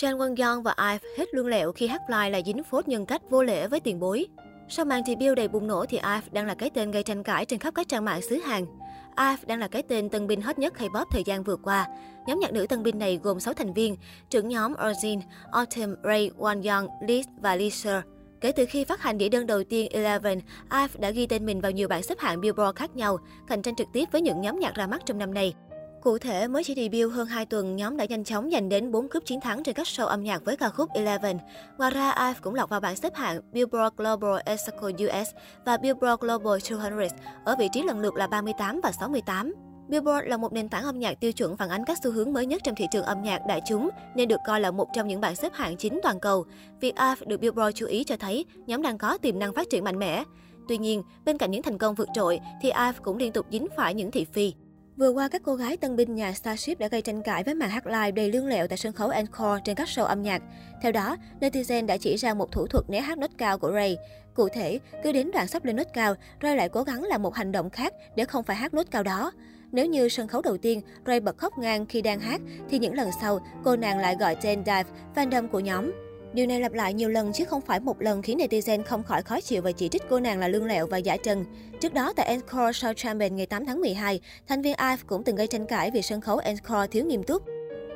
Chan Won Young và IVE hết lương lẹo khi hát live là dính phốt nhân cách vô lễ với tiền bối. Sau màn debut đầy bùng nổ thì IVE đang là cái tên gây tranh cãi trên khắp các trang mạng xứ Hàn. IVE đang là cái tên tân binh hot nhất K-pop thời gian vừa qua. Nhóm nhạc nữ tân binh này gồm 6 thành viên, trưởng nhóm Orjin, Autumn, Ray, Won Young, Liz và Lisa. Kể từ khi phát hành đĩa đơn đầu tiên Eleven, IVE đã ghi tên mình vào nhiều bảng xếp hạng Billboard khác nhau, cạnh tranh trực tiếp với những nhóm nhạc ra mắt trong năm nay. Cụ thể, mới chỉ debut hơn 2 tuần, nhóm đã nhanh chóng giành đến 4 cúp chiến thắng trên các show âm nhạc với ca khúc Eleven. Ngoài ra, IVE cũng lọt vào bảng xếp hạng Billboard Global Exactly US và Billboard Global 200 ở vị trí lần lượt là 38 và 68. Billboard là một nền tảng âm nhạc tiêu chuẩn phản ánh các xu hướng mới nhất trong thị trường âm nhạc đại chúng, nên được coi là một trong những bảng xếp hạng chính toàn cầu. Việc IVE được Billboard chú ý cho thấy nhóm đang có tiềm năng phát triển mạnh mẽ. Tuy nhiên, bên cạnh những thành công vượt trội, thì IVE cũng liên tục dính phải những thị phi. Vừa qua, các cô gái tân binh nhà Starship đã gây tranh cãi với màn hát live đầy lương lẹo tại sân khấu Encore trên các show âm nhạc. Theo đó, netizen đã chỉ ra một thủ thuật né hát nốt cao của Ray. Cụ thể, cứ đến đoạn sắp lên nốt cao, Ray lại cố gắng làm một hành động khác để không phải hát nốt cao đó. Nếu như sân khấu đầu tiên, Ray bật khóc ngang khi đang hát, thì những lần sau, cô nàng lại gọi tên Dive, fandom của nhóm. Điều này lặp lại nhiều lần chứ không phải một lần khiến netizen không khỏi khó chịu và chỉ trích cô nàng là lương lẹo và giả trần. Trước đó tại Encore Show Champion ngày 8 tháng 12, thành viên IVE cũng từng gây tranh cãi vì sân khấu Encore thiếu nghiêm túc.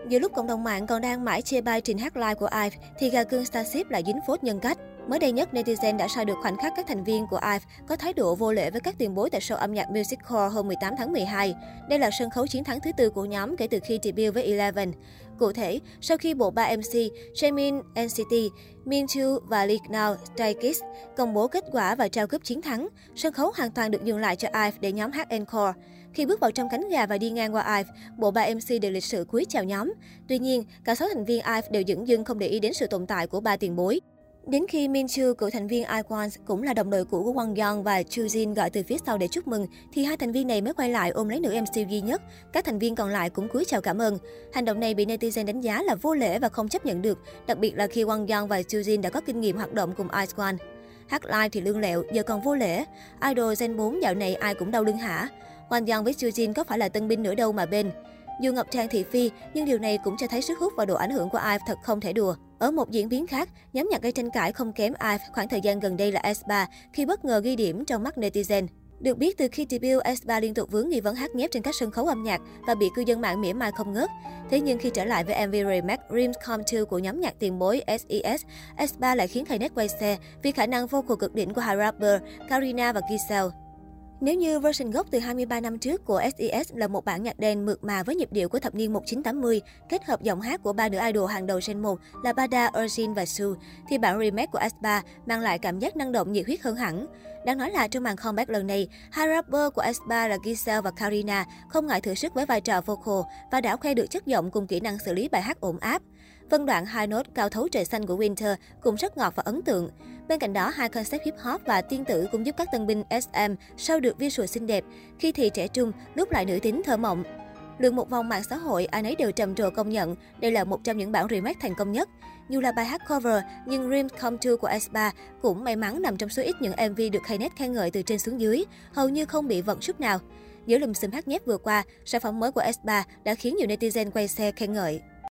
Giữa lúc cộng đồng mạng còn đang mãi chê bai trình hát live của IVE, thì gà cưng Starship lại dính phốt nhân cách. Mới đây nhất, netizen đã soi được khoảnh khắc các thành viên của IVE có thái độ vô lễ với các tiền bối tại show âm nhạc Music Core hôm 18 tháng 12. Đây là sân khấu chiến thắng thứ tư của nhóm kể từ khi debut với Eleven. Cụ thể, sau khi bộ ba MC Jamin NCT, Minju và Lee Now Stray Kids công bố kết quả và trao cúp chiến thắng, sân khấu hoàn toàn được dừng lại cho IVE để nhóm hát encore. Khi bước vào trong cánh gà và đi ngang qua IVE, bộ ba MC đều lịch sự cúi chào nhóm. Tuy nhiên, cả sáu thành viên IVE đều dững dưng không để ý đến sự tồn tại của ba tiền bối. Đến khi Min Chu, cựu thành viên iQuan, cũng là đồng đội cũ của Wang Yong và Chu Jin gọi từ phía sau để chúc mừng, thì hai thành viên này mới quay lại ôm lấy nữ MC duy nhất. Các thành viên còn lại cũng cúi chào cảm ơn. Hành động này bị netizen đánh giá là vô lễ và không chấp nhận được, đặc biệt là khi Wang Yong và Chu Jin đã có kinh nghiệm hoạt động cùng iQuan. Hát live thì lương lẹo, giờ còn vô lễ. Idol Gen 4 dạo này ai cũng đau lưng hả? Wang Yong với Chu Jin có phải là tân binh nữa đâu mà bên. Dù Ngọc Trang thị phi, nhưng điều này cũng cho thấy sức hút và độ ảnh hưởng của IVE thật không thể đùa. Ở một diễn biến khác, nhóm nhạc gây tranh cãi không kém IVE khoảng thời gian gần đây là S3 khi bất ngờ ghi điểm trong mắt netizen. Được biết, từ khi debut, S3 liên tục vướng nghi vấn hát nhép trên các sân khấu âm nhạc và bị cư dân mạng mỉa mai không ngớt. Thế nhưng khi trở lại với MV remake Dreams Come True của nhóm nhạc tiền bối SES, S3 lại khiến Knet quay xe vì khả năng vocal cực đỉnh của hai rapper Karina và Giselle. Nếu như version gốc từ 23 năm trước của SES là một bản nhạc đen mượt mà với nhịp điệu của thập niên 1980, kết hợp giọng hát của ba nữ idol hàng đầu Gen 1 là Bada, Eugene và Su, thì bản remake của S3 mang lại cảm giác năng động nhiệt huyết hơn hẳn. Đáng nói là trong màn comeback lần này, hai rapper của S3 là Giselle và Karina không ngại thử sức với vai trò vocal và đã khoe được chất giọng cùng kỹ năng xử lý bài hát ổn áp. Phân đoạn hai nốt cao thấu trời xanh của Winter cũng rất ngọt và ấn tượng. Bên cạnh đó, hai concept hip hop và tiên tử cũng giúp các tân binh SM sau được visual xinh đẹp, khi thì trẻ trung, lúc lại nữ tính thơ mộng. Lượng một vòng mạng xã hội, ai nấy đều trầm trồ công nhận đây là một trong những bản remake thành công nhất. Dù là bài hát cover, nhưng Dream Come True của S3 cũng may mắn nằm trong số ít những MV được Knet khen ngợi từ trên xuống dưới, hầu như không bị vận chút nào. Giữa lùm xùm hát nhép vừa qua, sản phẩm mới của S3 đã khiến nhiều netizen quay xe khen ngợi.